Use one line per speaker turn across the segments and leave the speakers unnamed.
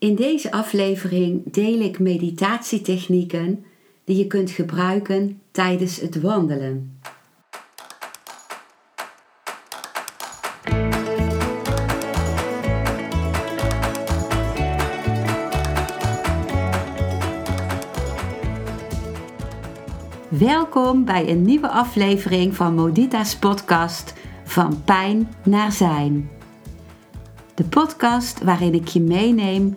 In deze aflevering deel ik meditatietechnieken die je kunt gebruiken tijdens het wandelen. Welkom bij een nieuwe aflevering van Modita's podcast Van Pijn naar Zijn. De podcast waarin ik je meeneem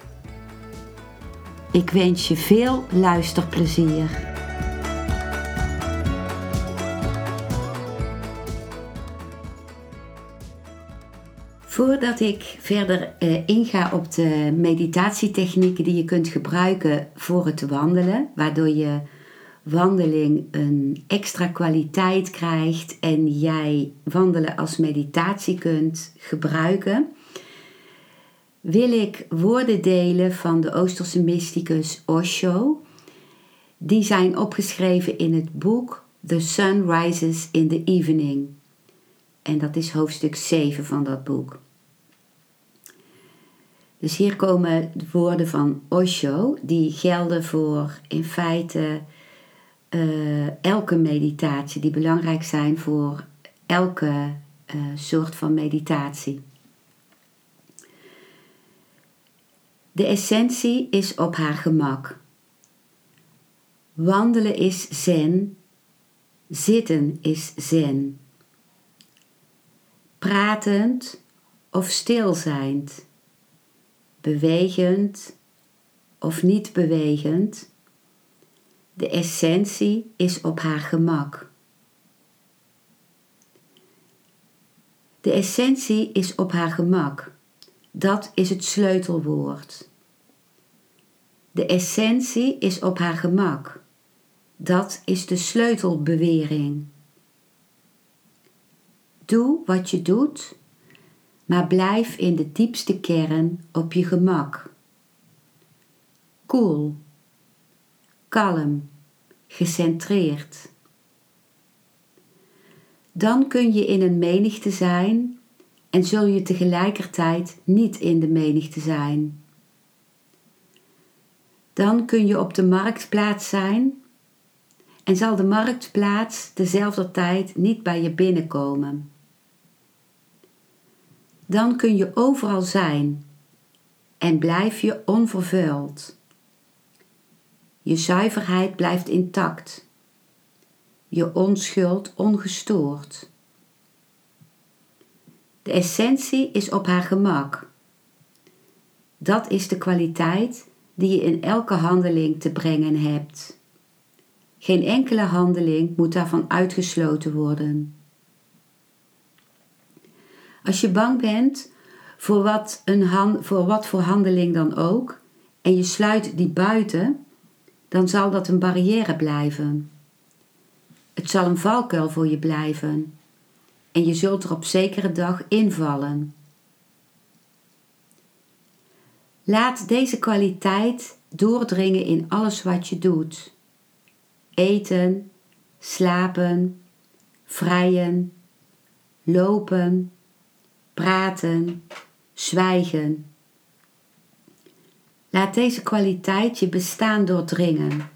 Ik wens je veel luisterplezier. Voordat ik verder uh, inga op de meditatietechnieken die je kunt gebruiken voor het wandelen, waardoor je wandeling een extra kwaliteit krijgt en jij wandelen als meditatie kunt gebruiken, wil ik woorden delen van de Oosterse mysticus Osho. Die zijn opgeschreven in het boek The Sun Rises in the Evening. En dat is hoofdstuk 7 van dat boek. Dus hier komen de woorden van Osho, die gelden voor in feite uh, elke meditatie, die belangrijk zijn voor elke uh, soort van meditatie. De essentie is op haar gemak. Wandelen is zen, zitten is zen. Pratend of stilzijnd, bewegend of niet bewegend, de essentie is op haar gemak. De essentie is op haar gemak. Dat is het sleutelwoord. De essentie is op haar gemak. Dat is de sleutelbewering. Doe wat je doet, maar blijf in de diepste kern op je gemak. Koel, kalm, gecentreerd. Dan kun je in een menigte zijn en zul je tegelijkertijd niet in de menigte zijn. Dan kun je op de marktplaats zijn en zal de marktplaats dezelfde tijd niet bij je binnenkomen. Dan kun je overal zijn en blijf je onvervuild. Je zuiverheid blijft intact, je onschuld ongestoord. De essentie is op haar gemak. Dat is de kwaliteit die je in elke handeling te brengen hebt. Geen enkele handeling moet daarvan uitgesloten worden. Als je bang bent voor wat, een han, voor wat voor handeling dan ook en je sluit die buiten, dan zal dat een barrière blijven. Het zal een valkuil voor je blijven en je zult er op zekere dag invallen. Laat deze kwaliteit doordringen in alles wat je doet. Eten, slapen, vrijen, lopen, praten, zwijgen. Laat deze kwaliteit je bestaan doordringen.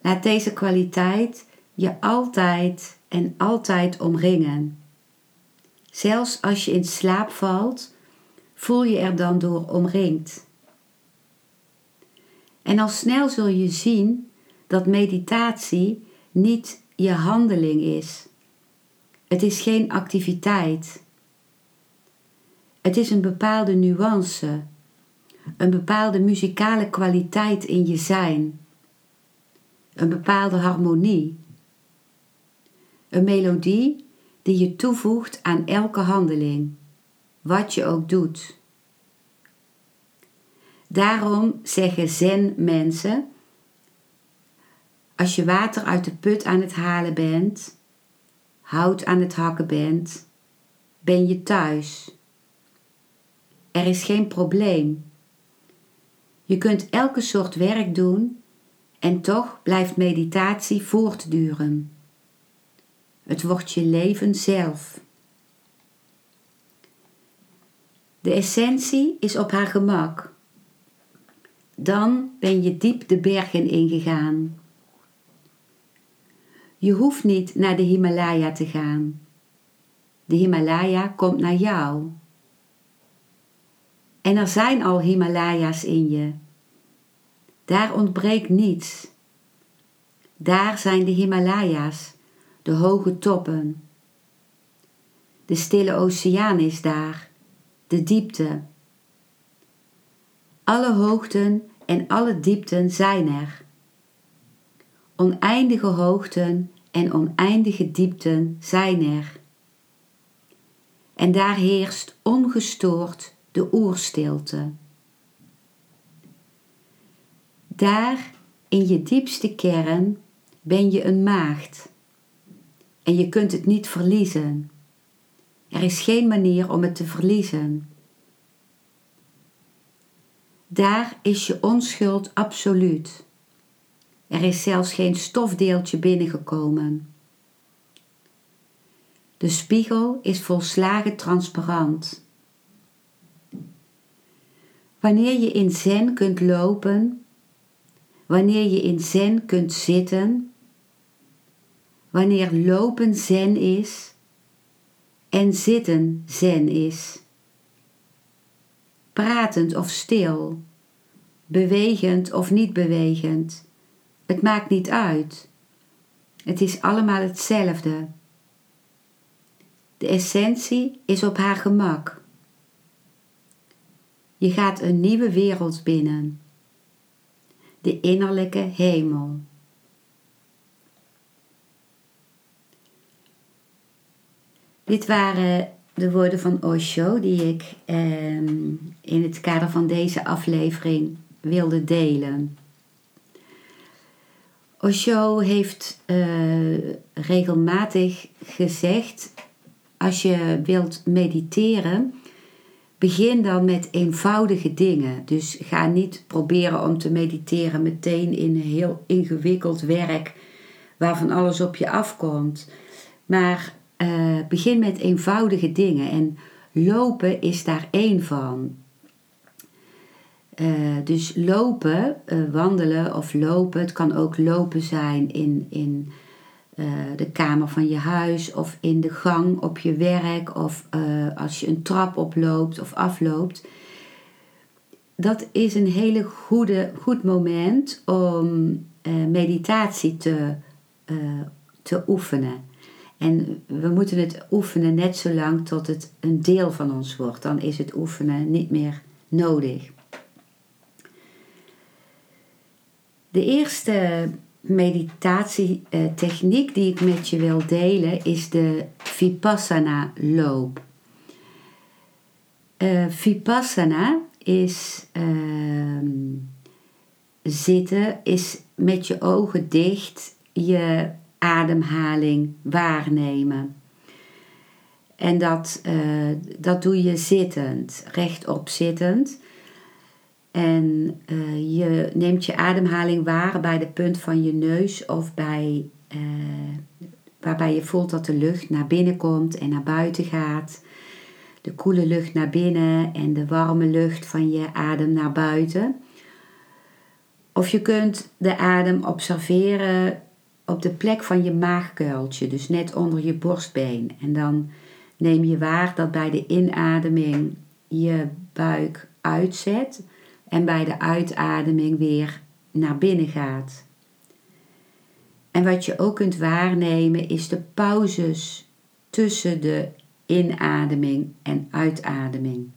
Laat deze kwaliteit je altijd en altijd omringen. Zelfs als je in slaap valt, voel je er dan door omringd. En al snel zul je zien dat meditatie niet je handeling is. Het is geen activiteit. Het is een bepaalde nuance, een bepaalde muzikale kwaliteit in je zijn, een bepaalde harmonie een melodie die je toevoegt aan elke handeling, wat je ook doet. Daarom zeggen zen-mensen: als je water uit de put aan het halen bent, hout aan het hakken bent, ben je thuis. Er is geen probleem. Je kunt elke soort werk doen en toch blijft meditatie voortduren. Het wordt je leven zelf. De essentie is op haar gemak. Dan ben je diep de bergen ingegaan. Je hoeft niet naar de Himalaya te gaan. De Himalaya komt naar jou. En er zijn al Himalaya's in je. Daar ontbreekt niets. Daar zijn de Himalaya's, de hoge toppen. De stille oceaan is daar, de diepte. Alle hoogten en alle diepten zijn er. Oneindige hoogten en oneindige diepten zijn er. En daar heerst ongestoord de oerstilte. Daar in je diepste kern ben je een maagd en je kunt het niet verliezen. Er is geen manier om het te verliezen. Daar is je onschuld absoluut. Er is zelfs geen stofdeeltje binnengekomen. De spiegel is volslagen transparant. Wanneer je in zen kunt lopen, wanneer je in zen kunt zitten, wanneer lopen zen is en zitten zen is, pratend of stil, bewegend of niet bewegend, het maakt niet uit. Het is allemaal hetzelfde. De essentie is op haar gemak. Je gaat een nieuwe wereld binnen. De innerlijke hemel. Dit waren de woorden van Osho die ik eh, in het kader van deze aflevering wilde delen. Osho heeft uh, regelmatig gezegd: als je wilt mediteren, begin dan met eenvoudige dingen. Dus ga niet proberen om te mediteren meteen in heel ingewikkeld werk waarvan alles op je afkomt. Maar uh, begin met eenvoudige dingen en lopen is daar één van. Uh, dus lopen, uh, wandelen of lopen, het kan ook lopen zijn in, in de kamer van je huis of in de gang op je werk of als je een trap oploopt of afloopt. Dat is een hele goede, goed moment om meditatie te, te oefenen. En we moeten het oefenen net zolang tot het een deel van ons wordt. Dan is het oefenen niet meer nodig. De eerste meditatietechniek die ik met je wil delen is de Vipassana loop. Uh, Vipassana is uh, zitten, is met je ogen dicht je ademhaling waarnemen. En dat, uh, dat doe je zittend, rechtop zittend. En uh, je neemt je ademhaling waar bij de punt van je neus of bij, uh, waarbij je voelt dat de lucht naar binnen komt en naar buiten gaat. De koele lucht naar binnen en de warme lucht van je adem naar buiten. Of je kunt de adem observeren op de plek van je maagkuiltje, dus net onder je borstbeen. En dan neem je waar dat bij de inademing je buik uitzet en bij de uitademing weer naar binnen gaat. En wat je ook kunt waarnemen is de pauzes tussen de inademing en uitademing.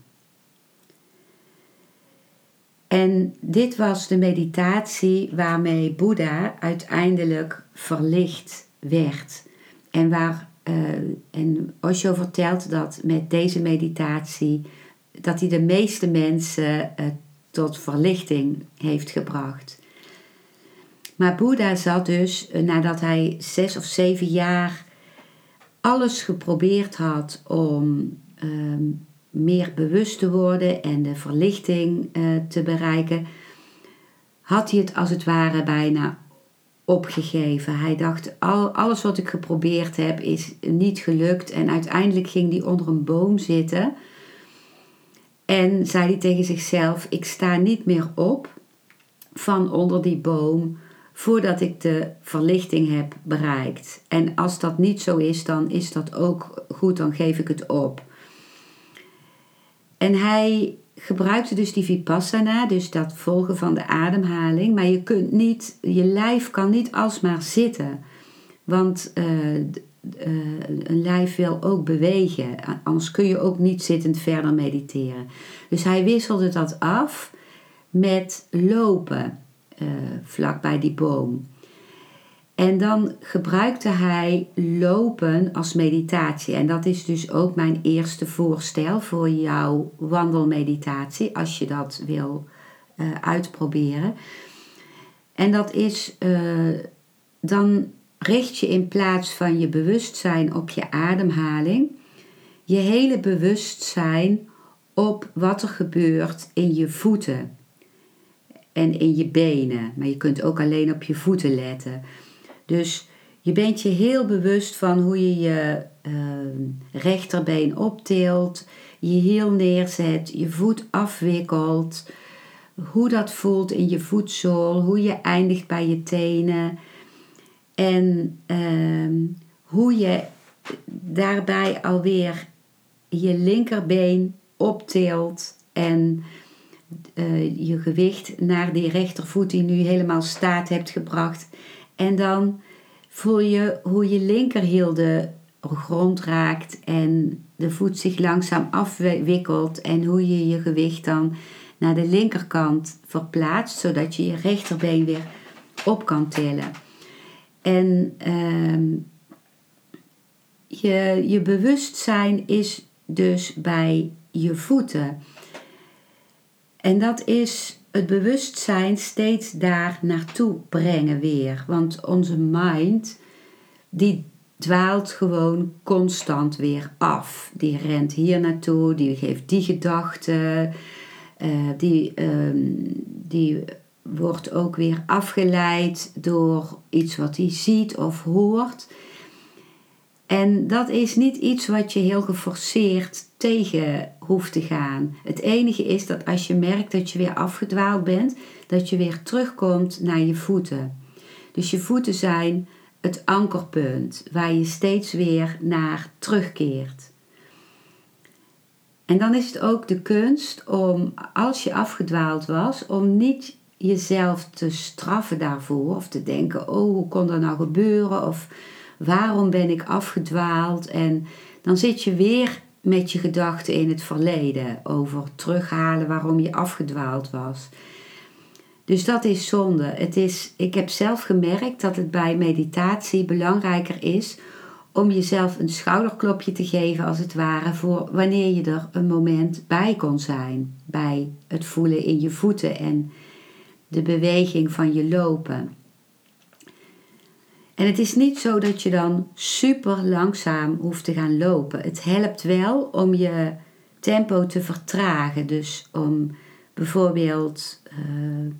En dit was de meditatie waarmee Boeddha uiteindelijk verlicht werd. En, waar, uh, en Osho vertelt dat met deze meditatie, dat hij de meeste mensen uh, tot verlichting heeft gebracht. Maar Boeddha zat dus, eh, nadat hij zes of zeven jaar alles geprobeerd had om ehm, meer bewust te worden en de verlichting uh, te bereiken, had hij het als het ware bijna opgegeven. Hij dacht, al, alles wat ik geprobeerd heb is niet gelukt. En uiteindelijk ging hij onder een boom zitten. En zei hij tegen zichzelf, ik sta niet meer op van onder die boom voordat ik de verlichting heb bereikt. En als dat niet zo is, dan is dat ook goed, dan geef ik het op. En hij gebruikte dus die vipassana, dus dat volgen van de ademhaling. Maar je kunt niet, je lijf kan niet alsmaar zitten. Want uh, uh, een lijf wil ook bewegen. Anders kun je ook niet zittend verder mediteren. Dus hij wisselde dat af met lopen uh, vlak bij die boom. En dan gebruikte hij lopen als meditatie. En dat is dus ook mijn eerste voorstel voor jouw wandelmeditatie, als je dat wil uh, uitproberen. En dat is, uh, dan richt je in plaats van je bewustzijn op je ademhaling, je hele bewustzijn op wat er gebeurt in je voeten en in je benen. Maar je kunt ook alleen op je voeten letten. Dus je bent je heel bewust van hoe je je uh, rechterbeen optilt, je hiel neerzet, je voet afwikkelt, hoe dat voelt in je voetzool, hoe je eindigt bij je tenen en uh, hoe je daarbij alweer je linkerbeen optilt en uh, je gewicht naar die rechtervoet die nu helemaal staat hebt gebracht en dan voel je hoe je linkerhiel de grond raakt en de voet zich langzaam afwikkelt en hoe je je gewicht dan naar de linkerkant verplaatst, zodat je je rechterbeen weer op kan tillen. En uh, je, je bewustzijn is dus bij je voeten. En dat is het bewustzijn steeds daar naartoe brengen weer. Want onze mind, die dwaalt gewoon constant weer af. Die rent hier naartoe, die geeft die gedachten, uh, die, um, die wordt ook weer afgeleid door iets wat hij ziet of hoort. En dat is niet iets wat je heel geforceerd tegen hoeft te gaan. Het enige is dat als je merkt dat je weer afgedwaald bent, dat je weer terugkomt naar je voeten. Dus je voeten zijn het ankerpunt waar je steeds weer naar terugkeert. En dan is het ook de kunst om, als je afgedwaald was, om niet jezelf te straffen daarvoor of te denken: oh, hoe kon dat nou gebeuren? Of waarom ben ik afgedwaald? En dan zit je weer met je gedachten in het verleden over terughalen waarom je afgedwaald was. Dus dat is zonde. Het is, ik heb zelf gemerkt dat het bij meditatie belangrijker is om jezelf een schouderklopje te geven, als het ware, voor wanneer je er een moment bij kon zijn. Bij het voelen in je voeten en de beweging van je lopen. En het is niet zo dat je dan super langzaam hoeft te gaan lopen. Het helpt wel om je tempo te vertragen. Dus om bijvoorbeeld uh,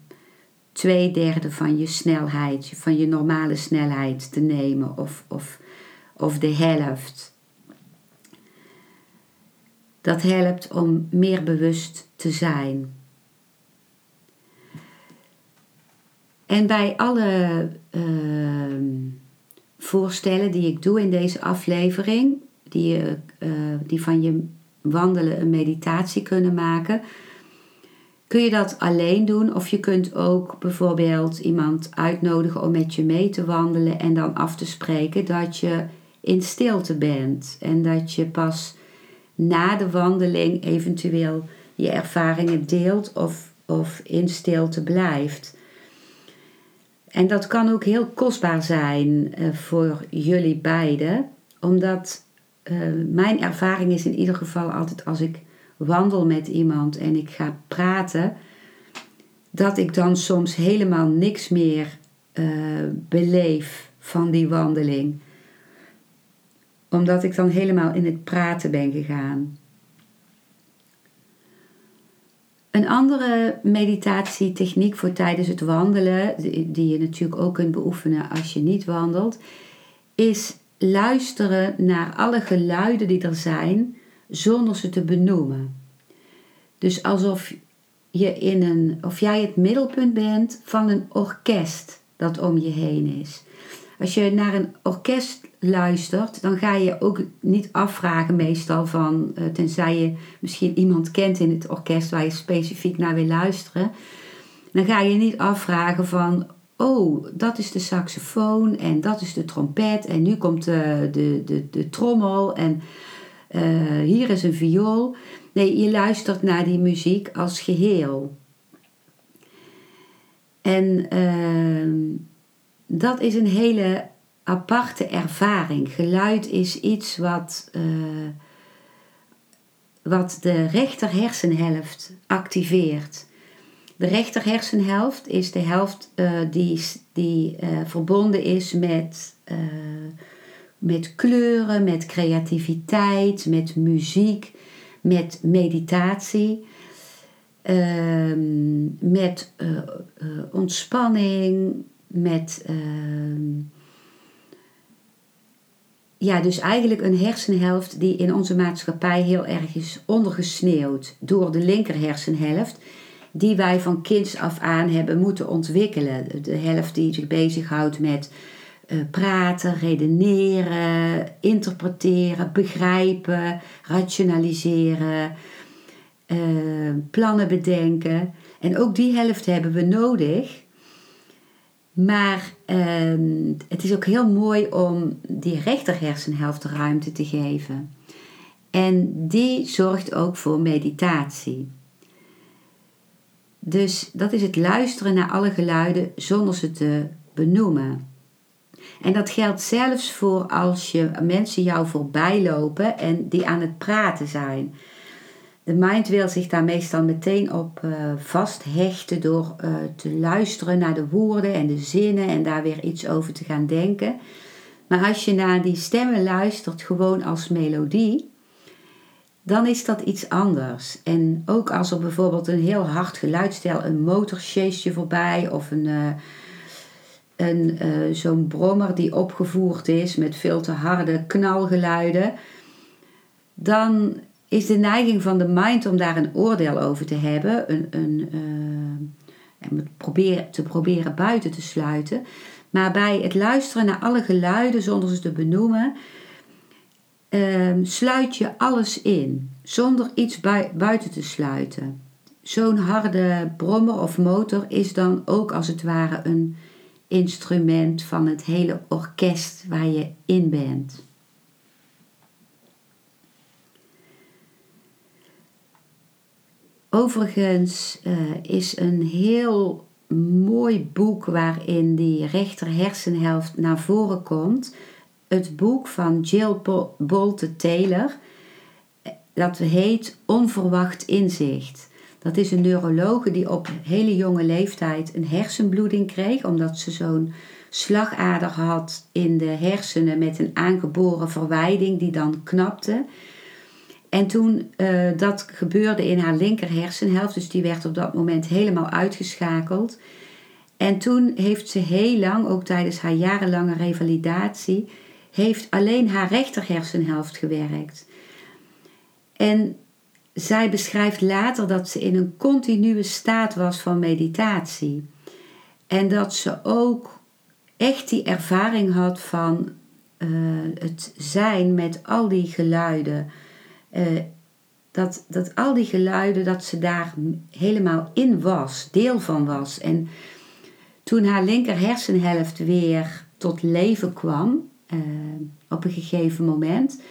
twee derde van je snelheid, van je normale snelheid te nemen of, of, of de helft. Dat helpt om meer bewust te zijn. En bij alle uh, voorstellen die ik doe in deze aflevering, die, uh, die van je wandelen een meditatie kunnen maken, kun je dat alleen doen of je kunt ook bijvoorbeeld iemand uitnodigen om met je mee te wandelen en dan af te spreken dat je in stilte bent en dat je pas na de wandeling eventueel je ervaringen deelt of, of in stilte blijft. En dat kan ook heel kostbaar zijn uh, voor jullie beiden, omdat uh, mijn ervaring is in ieder geval altijd als ik wandel met iemand en ik ga praten, dat ik dan soms helemaal niks meer uh, beleef van die wandeling. Omdat ik dan helemaal in het praten ben gegaan. Een andere meditatietechniek voor tijdens het wandelen, die je natuurlijk ook kunt beoefenen als je niet wandelt, is luisteren naar alle geluiden die er zijn zonder ze te benoemen. Dus alsof je in een, of jij het middelpunt bent van een orkest dat om je heen is. Als je naar een orkest luistert, dan ga je ook niet afvragen meestal van, uh, tenzij je misschien iemand kent in het orkest waar je specifiek naar wil luisteren, dan ga je niet afvragen van, oh, dat is de saxofoon en dat is de trompet en nu komt de, de, de, de trommel en uh, hier is een viool. Nee, je luistert naar die muziek als geheel. En uh, dat is een hele aparte ervaring. Geluid is iets wat, uh, wat de rechter hersenhelft activeert. De rechter hersenhelft is de helft uh, die, die uh, verbonden is met, met kleuren, met creativiteit, met muziek, met meditatie, ehm, met ontspanning, met ehm, ja, dus eigenlijk een hersenhelft die in onze maatschappij heel erg is ondergesneeuwd door de linker hersenhelft, die wij van kinds af aan hebben moeten ontwikkelen. De helft die zich bezighoudt met uh, praten, redeneren, interpreteren, begrijpen, rationaliseren, uh, plannen bedenken. En ook die helft hebben we nodig maar ehm, het is ook heel mooi om die rechter hersenhelft ruimte te geven. En die zorgt ook voor meditatie. Dus dat is het luisteren naar alle geluiden zonder ze te benoemen. En dat geldt zelfs voor als je mensen jou voorbij lopen en die aan het praten zijn. De mind wil zich daar meestal meteen op uh, vasthechten door uh, te luisteren naar de woorden en de zinnen en daar weer iets over te gaan denken. Maar als je naar die stemmen luistert gewoon als melodie, dan is dat iets anders. En ook als er bijvoorbeeld een heel hard geluid, stel een motor je voorbij of een, uh, een zo'n brommer die opgevoerd is met veel te harde knalgeluiden, dan is de neiging van de mind om daar een oordeel over te hebben, een, een, uh, en proberen, te proberen buiten te sluiten. Maar bij het luisteren naar alle geluiden zonder ze te benoemen, uh, sluit je alles in, zonder iets buiten te sluiten. Zo'n harde brommer of motor is dan ook als het ware een instrument van het hele orkest waar je in bent. Overigens uh, is een heel mooi boek waarin die rechter hersenhelft naar voren komt. Het boek van Jill Bolte Taylor. Dat heet Onverwacht Inzicht. Dat is een neurologe die op hele jonge leeftijd een hersenbloeding kreeg, omdat ze zo'n slagader had in de hersenen met een aangeboren verwijding die dan knapte. En toen uh, dat gebeurde in haar linker hersenhelft, dus die werd op dat moment helemaal uitgeschakeld. En toen heeft ze heel lang, ook tijdens haar jarenlange revalidatie, heeft alleen haar rechter hersenhelft gewerkt. En zij beschrijft later dat ze in een continue staat was van meditatie. En dat ze ook echt die ervaring had van uh, het zijn met al die geluiden dat, dat al die geluiden, dat ze daar helemaal in was, deel van was. En toen haar linker hersenhelft weer tot leven kwam, uh, op een gegeven moment,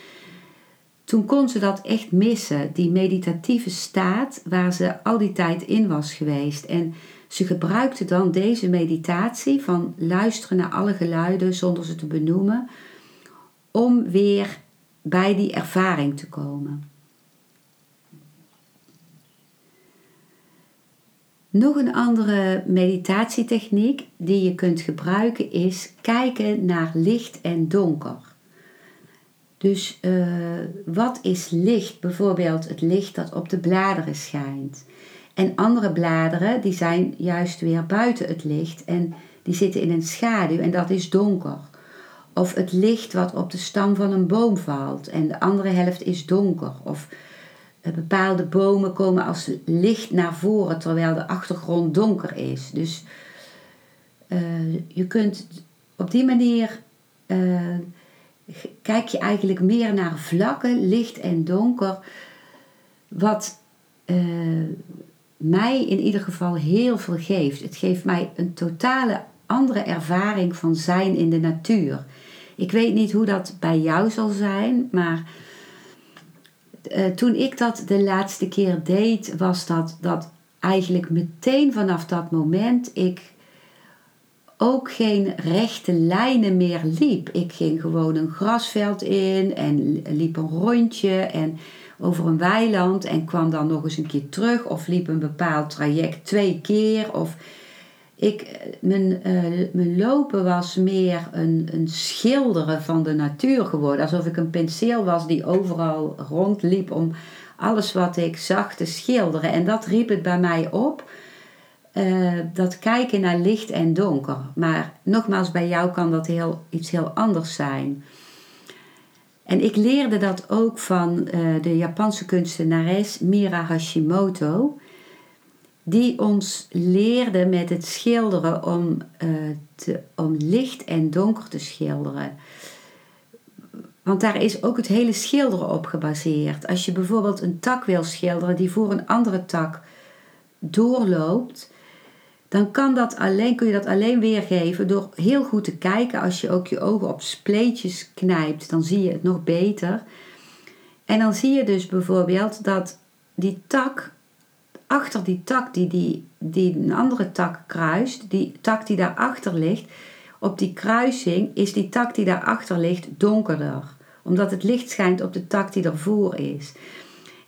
toen kon ze dat echt missen, die meditatieve staat waar ze al die tijd in was geweest. En ze gebruikte dan deze meditatie van luisteren naar alle geluiden zonder ze te benoemen, om weer bij die ervaring te komen. Nog een andere meditatietechniek die je kunt gebruiken is kijken naar licht en donker. Dus uh, wat is licht? Bijvoorbeeld het licht dat op de bladeren schijnt. En andere bladeren die zijn juist weer buiten het licht en die zitten in een schaduw en dat is donker. Of het licht wat op de stam van een boom valt en de andere helft is donker. Of eh, bepaalde bomen komen als licht naar voren terwijl de achtergrond donker is. Dus uh, je kunt op die manier uh, kijk je eigenlijk meer naar vlakken, licht en donker. Wat mij in ieder geval heel veel geeft. Het geeft mij een totale andere ervaring van zijn in de natuur. Ik weet niet hoe dat bij jou zal zijn, maar uh, toen ik dat de laatste keer deed, was dat, dat eigenlijk meteen vanaf dat moment ik ook geen rechte lijnen meer liep. Ik ging gewoon een grasveld in en liep een rondje en over een weiland en kwam dan nog eens een keer terug of liep een bepaald traject twee keer of ik, mijn, uh, mijn lopen was meer een, een schilderen van de natuur geworden. Alsof ik een penseel was die overal rondliep om alles wat ik zag te schilderen. En dat riep het bij mij op. Uh, dat kijken naar licht en donker. Maar nogmaals, bij jou kan dat heel, iets heel anders zijn. En ik leerde dat ook van de Japanse kunstenares Mira Hashimoto die ons leerde met het schilderen om, uh, te, om licht en donker te schilderen. Want daar is ook het hele schilderen op gebaseerd. Als je bijvoorbeeld een tak wil schilderen die voor een andere tak doorloopt, dan kan dat alleen, kun je dat alleen weergeven door heel goed te kijken. Als je ook je ogen op spleetjes knijpt, dan zie je het nog beter. En dan zie je dus bijvoorbeeld dat die tak achter die tak die, die, die een andere tak kruist, die tak die daarachter ligt, op die kruising is die tak die daarachter ligt donkerder. Omdat het licht schijnt op de tak die ervoor is.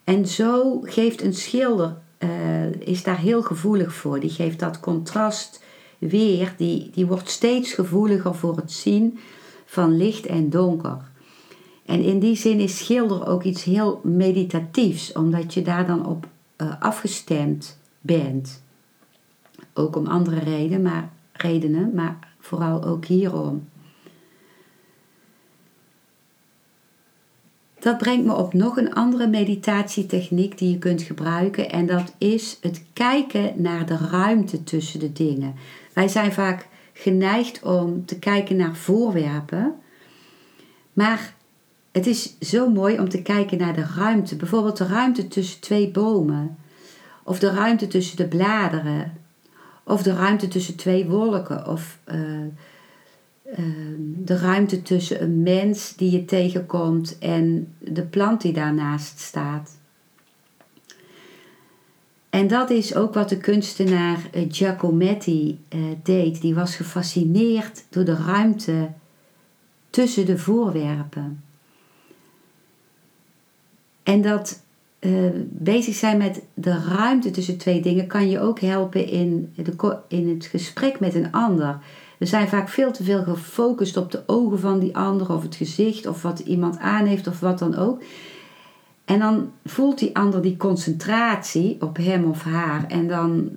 En zo geeft een schilder, uh, is daar heel gevoelig voor. Die geeft dat contrast weer, die, die wordt steeds gevoeliger voor het zien van licht en donker. En in die zin is schilder ook iets heel meditatiefs, omdat je daar dan op uh, afgestemd bent. Ook om andere redenen, maar, redenen, maar vooral ook hierom. Dat brengt me op nog een andere meditatietechniek die je kunt gebruiken en dat is het kijken naar de ruimte tussen de dingen. Wij zijn vaak geneigd om te kijken naar voorwerpen, maar het is zo mooi om te kijken naar de ruimte. Bijvoorbeeld de ruimte tussen twee bomen. Of de ruimte tussen de bladeren. Of de ruimte tussen twee wolken. Of uh, uh, de ruimte tussen een mens die je tegenkomt en de plant die daarnaast staat. En dat is ook wat de kunstenaar eh, Giacometti uh, deed. Die was gefascineerd door de ruimte tussen de voorwerpen. En dat uh, bezig zijn met de ruimte tussen twee dingen kan je ook helpen in, de, in het gesprek met een ander. We zijn vaak veel te veel gefocust op de ogen van die ander of het gezicht of wat iemand aan heeft of wat dan ook. En dan voelt die ander die concentratie op hem of haar en dan,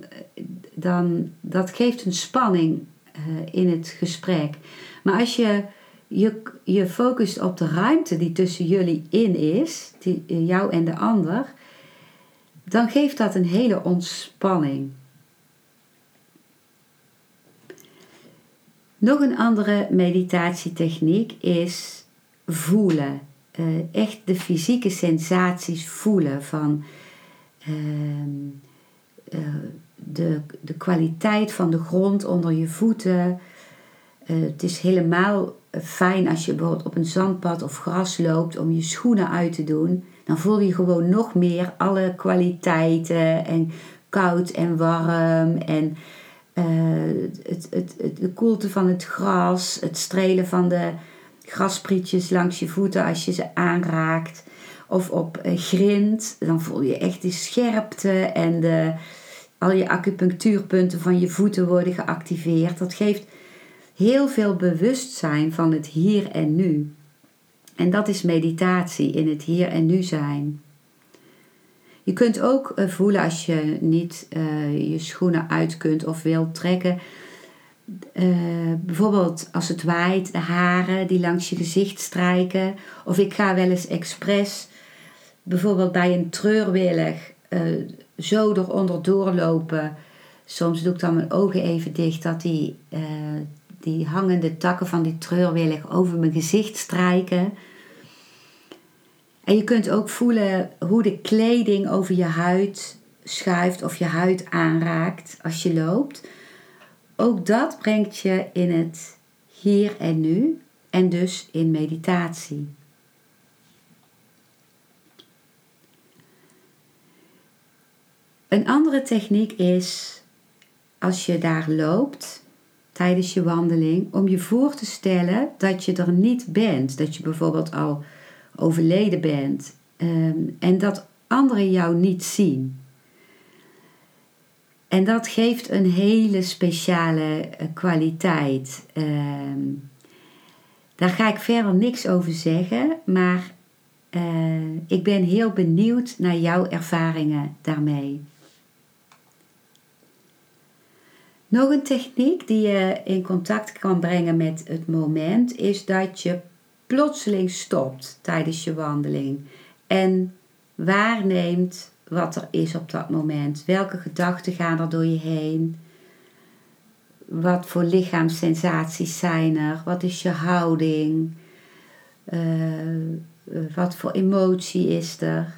dan dat geeft een spanning uh, in het gesprek. Maar als je je, je focust op de ruimte die tussen jullie in is, die, eh, jou en de ander, dan geeft dat een hele ontspanning. Nog een andere meditatietechniek is voelen. Uh, echt de fysieke sensaties voelen van uh, uh, de, de kwaliteit van de grond onder je voeten. het is helemaal fijn als je bijvoorbeeld op een zandpad of gras loopt om je schoenen uit te doen. Dan voel je gewoon nog meer alle kwaliteiten en koud en warm en uh, het, het, het, de koelte van het gras, het strelen van de grasprietjes langs je voeten als je ze aanraakt. Of op uh, grind, dan voel je echt die scherpte en de, al je acupunctuurpunten van je voeten worden geactiveerd. Dat geeft heel veel bewustzijn van het hier en nu. En dat is meditatie in het hier en nu zijn. Je kunt ook eh, voelen als je niet uh, je schoenen uit kunt of wilt trekken. Uh, bijvoorbeeld als het waait, de haren die langs je gezicht strijken. Of ik ga wel eens expres, bijvoorbeeld bij een treurwillig, zo eronder doorlopen. Soms doe ik dan mijn ogen even dicht, dat die, die hangende takken van die treurwillig over mijn gezicht strijken. En je kunt ook voelen hoe de kleding over je huid schuift of je huid aanraakt als je loopt. Ook dat brengt je in het hier en nu en dus in meditatie. Een andere techniek is als je daar loopt tijdens je wandeling om je voor te stellen dat je er niet bent. Dat je bijvoorbeeld al overleden bent ehm, en dat anderen jou niet zien. En dat geeft een hele speciale eh, kwaliteit. Ehm, daar ga ik verder niks over zeggen, maar uh, ik ben heel benieuwd naar jouw ervaringen daarmee. Nog een techniek die je in contact kan brengen met het moment is dat je plotseling stopt tijdens je wandeling en waarneemt wat er is op dat moment. Welke gedachten gaan er door je heen? Wat voor lichaamssensaties zijn er? Wat is je houding? Uh, wat voor emotie is er?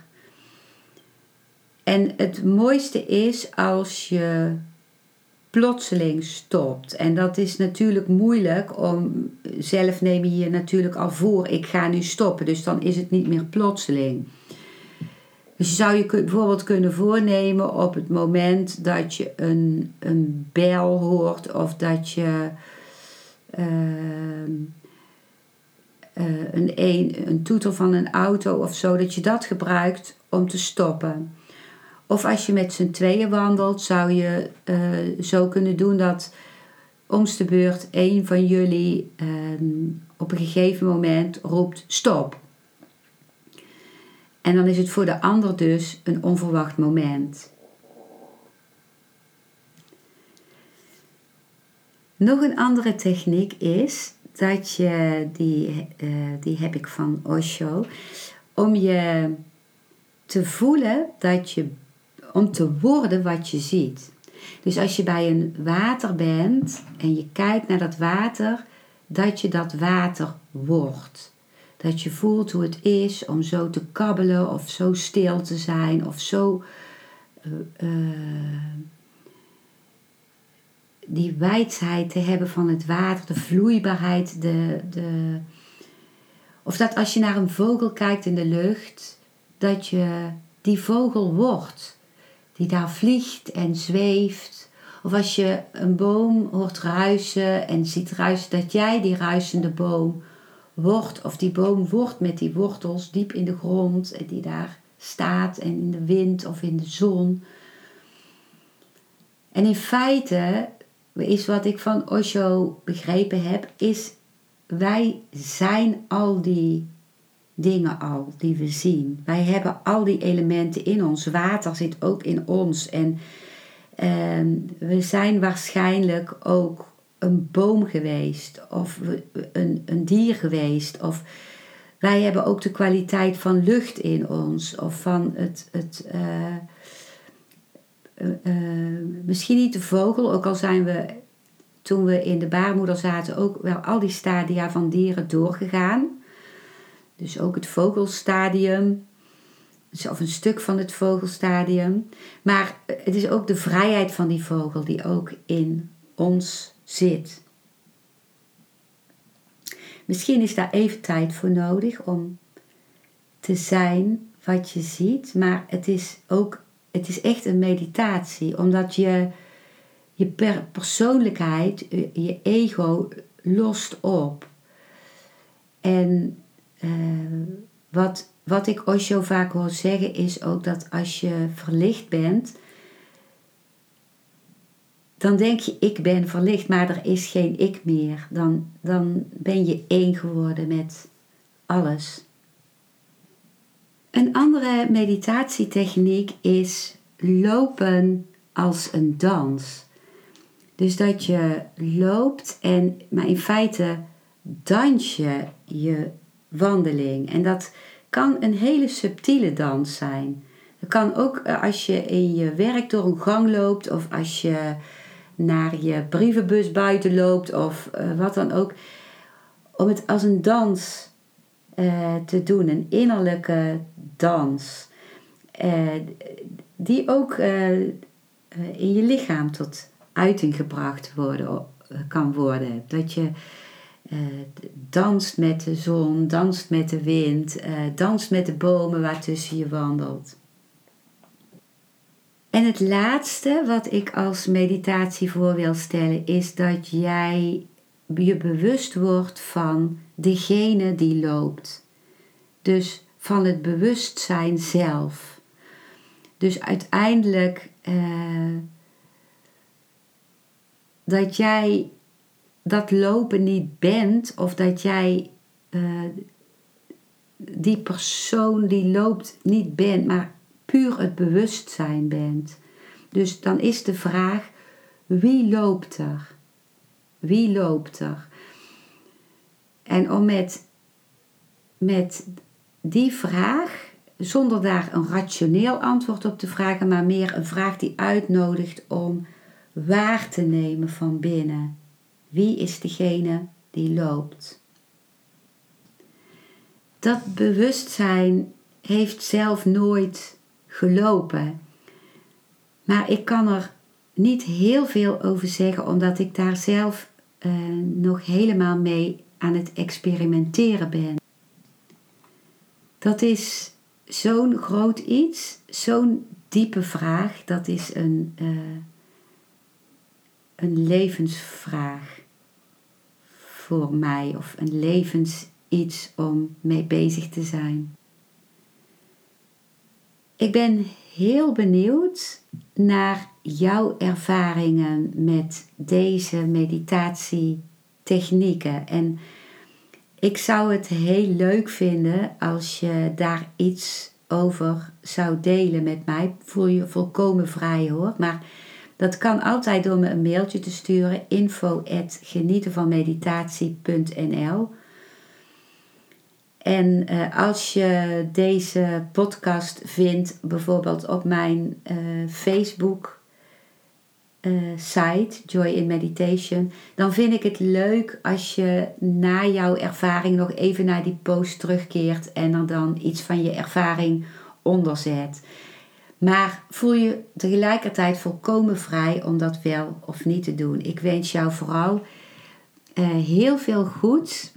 En het mooiste is als je plotseling stopt. En dat is natuurlijk moeilijk om, zelf neem je je natuurlijk al voor, ik ga nu stoppen. Dus dan is het niet meer plotseling. Dus je zou je bijvoorbeeld kunnen voornemen op het moment dat je een, een bel hoort of dat je ehm, eh, een, een, een toeter van een auto of zo, dat je dat gebruikt om te stoppen. Of als je met z'n tweeën wandelt, zou je uh, zo kunnen doen dat om's de beurt een van jullie uh, op een gegeven moment roept stop. En dan is het voor de ander dus een onverwacht moment. Nog een andere techniek is dat je, die, uh, die heb ik van Osho, om je te voelen dat je om te worden wat je ziet. Dus als je bij een water bent en je kijkt naar dat water, dat je dat water wordt. Dat je voelt hoe het is om zo te kabbelen of zo stil te zijn of zo uh, uh, die wijdheid te hebben van het water, de vloeibaarheid, de, de, of dat als je naar een vogel kijkt in de lucht, dat je die vogel wordt die daar vliegt en zweeft. Of als je een boom hoort ruisen en ziet ruisen, dat jij die ruisende boom wordt. Of die boom wordt met die wortels diep in de grond en die daar staat en in de wind of in de zon. En in feite is wat ik van Osho begrepen heb, is wij zijn al die dingen al die we zien. Wij hebben al die elementen in ons. Water zit ook in ons. En uh, we zijn waarschijnlijk ook een boom geweest of een, een dier geweest. Of wij hebben ook de kwaliteit van lucht in ons. Of van het. het uh, uh, misschien niet de vogel, ook al zijn we toen we in de baarmoeder zaten ook wel al die stadia van dieren doorgegaan. Dus ook het vogelstadium, of een stuk van het vogelstadium. Maar het is ook de vrijheid van die vogel die ook in ons zit. Misschien is daar even tijd voor nodig om te zijn wat je ziet, maar het is ook het is echt een meditatie, omdat je je persoonlijkheid, je ego lost op. En uh, wat, wat ik Osho vaak hoor zeggen is ook dat als je verlicht bent, dan denk je ik ben verlicht, maar er is geen ik meer. Dan, dan ben je één geworden met alles. Een andere meditatietechniek is lopen als een dans. Dus dat je loopt en, maar in feite dans je je wandeling. En dat kan een hele subtiele dans zijn. Het kan ook eh, als je in je werk door een gang loopt of als je naar je brievenbus buiten loopt of uh, wat dan ook. Om het als een dans uh, te doen, een innerlijke dans. Die ook in je lichaam tot uiting gebracht worden, kan worden. Dat je danst met de zon, danst met de wind, danst met de bomen waartussen je wandelt. En het laatste wat ik als meditatie voor wil stellen is dat jij je bewust wordt van degene die loopt. Dus van het bewustzijn zelf. Dus uiteindelijk uh, dat jij dat lopen niet bent of dat jij uh, die persoon die loopt niet bent, maar puur het bewustzijn bent. Dus dan is de vraag: wie loopt er? Wie loopt er? En om met, met die vraag, zonder daar een rationeel antwoord op te vragen, maar meer een vraag die uitnodigt om waar te nemen van binnen. Wie is degene die loopt? Dat bewustzijn heeft zelf nooit gelopen. Maar ik kan er niet heel veel over zeggen, omdat ik daar zelf uh, nog helemaal mee aan het experimenteren ben. Dat is zo'n groot iets, zo'n diepe vraag. Dat is een, uh, een levensvraag voor mij, of een levensiets om mee bezig te zijn. Ik ben heel benieuwd naar jouw ervaringen met deze meditatietechnieken. En ik zou het heel leuk vinden als je daar iets over zou delen met mij. Voel je volkomen vrij hoor. Maar dat kan altijd door me een mailtje te sturen. info genietenvanmeditatie.nl en uh, als je deze podcast vindt, bijvoorbeeld op mijn uh, Facebook uh, site, Joy in Meditation, dan vind ik het leuk als je na jouw ervaring nog even naar die post terugkeert en er dan iets van je ervaring onderzet. Maar voel je tegelijkertijd volkomen vrij om dat wel of niet te doen. Ik wens jou vooral heel veel goeds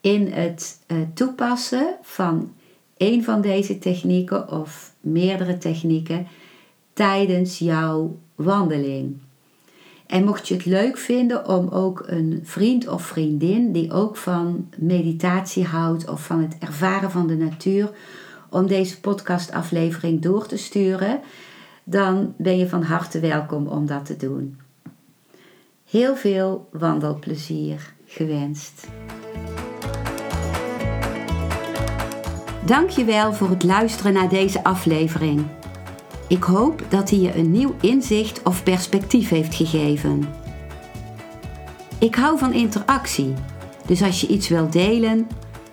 in het uh, toepassen van een van deze technieken of meerdere technieken tijdens jouw wandeling. En mocht je het leuk vinden om ook een vriend of vriendin die ook van meditatie houdt of van het ervaren van de natuur, om deze podcastaflevering door te sturen, dan ben je van harte welkom om dat te doen. Heel veel wandelplezier gewenst. Dankjewel voor het luisteren naar deze aflevering. Ik hoop dat hij je een nieuw inzicht of perspectief heeft gegeven. Ik hou van interactie, dus als je iets wilt delen,